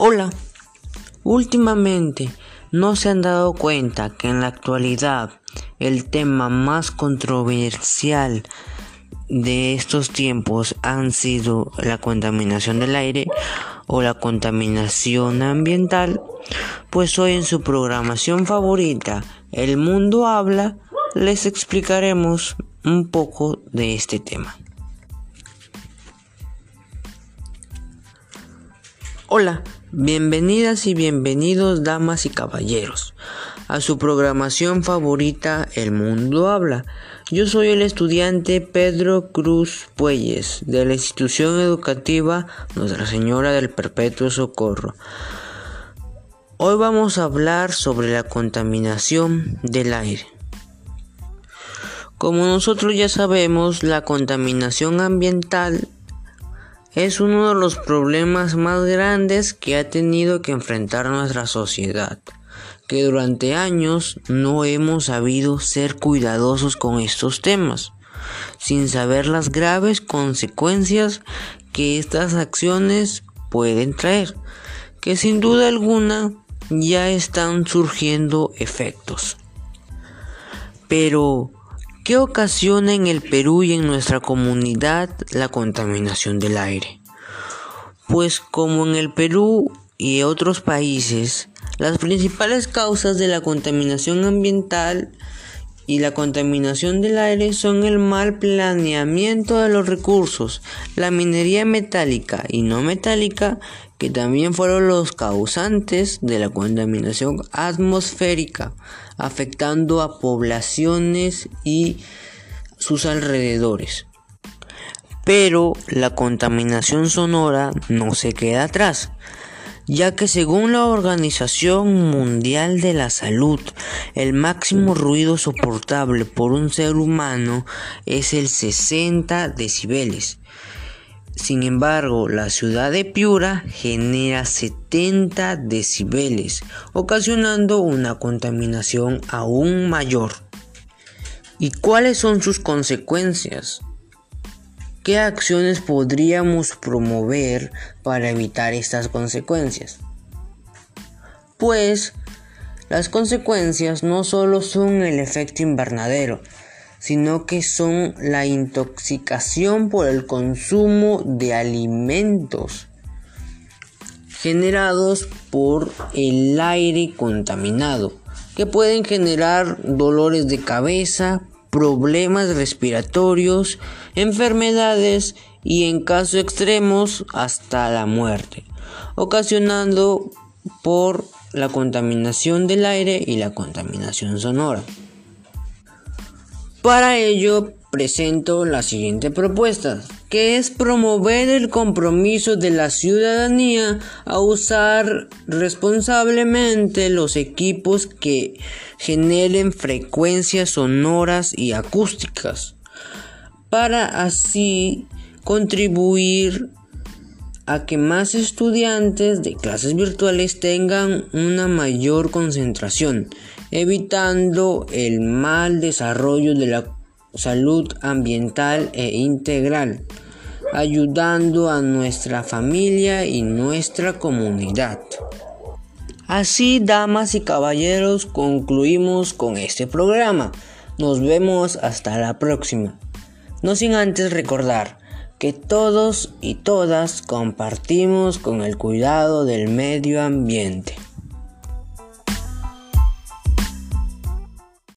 Hola, últimamente no se han dado cuenta que en la actualidad el tema más controversial de estos tiempos han sido la contaminación del aire o la contaminación ambiental, pues hoy en su programación favorita, El Mundo Habla, les explicaremos un poco de este tema. Hola, bienvenidas y bienvenidos damas y caballeros a su programación favorita El Mundo Habla. Yo soy el estudiante Pedro Cruz Puelles de la institución educativa Nuestra Señora del Perpetuo Socorro. Hoy vamos a hablar sobre la contaminación del aire. Como nosotros ya sabemos, la contaminación ambiental es uno de los problemas más grandes que ha tenido que enfrentar nuestra sociedad, que durante años no hemos sabido ser cuidadosos con estos temas, sin saber las graves consecuencias que estas acciones pueden traer, que sin duda alguna ya están surgiendo efectos. Pero, ¿Qué ocasiona en el Perú y en nuestra comunidad la contaminación del aire? Pues como en el Perú y otros países, las principales causas de la contaminación ambiental y la contaminación del aire son el mal planeamiento de los recursos, la minería metálica y no metálica, que también fueron los causantes de la contaminación atmosférica, afectando a poblaciones y sus alrededores. Pero la contaminación sonora no se queda atrás ya que según la Organización Mundial de la Salud, el máximo ruido soportable por un ser humano es el 60 decibeles. Sin embargo, la ciudad de Piura genera 70 decibeles, ocasionando una contaminación aún mayor. ¿Y cuáles son sus consecuencias? ¿Qué acciones podríamos promover para evitar estas consecuencias? Pues las consecuencias no solo son el efecto invernadero, sino que son la intoxicación por el consumo de alimentos generados por el aire contaminado, que pueden generar dolores de cabeza, problemas respiratorios, enfermedades y en casos extremos hasta la muerte, ocasionando por la contaminación del aire y la contaminación sonora. Para ello presento la siguiente propuesta, que es promover el compromiso de la ciudadanía a usar responsablemente los equipos que generen frecuencias sonoras y acústicas, para así contribuir a que más estudiantes de clases virtuales tengan una mayor concentración, evitando el mal desarrollo de la salud ambiental e integral, ayudando a nuestra familia y nuestra comunidad. Así, damas y caballeros, concluimos con este programa. Nos vemos hasta la próxima. No sin antes recordar que todos y todas compartimos con el cuidado del medio ambiente.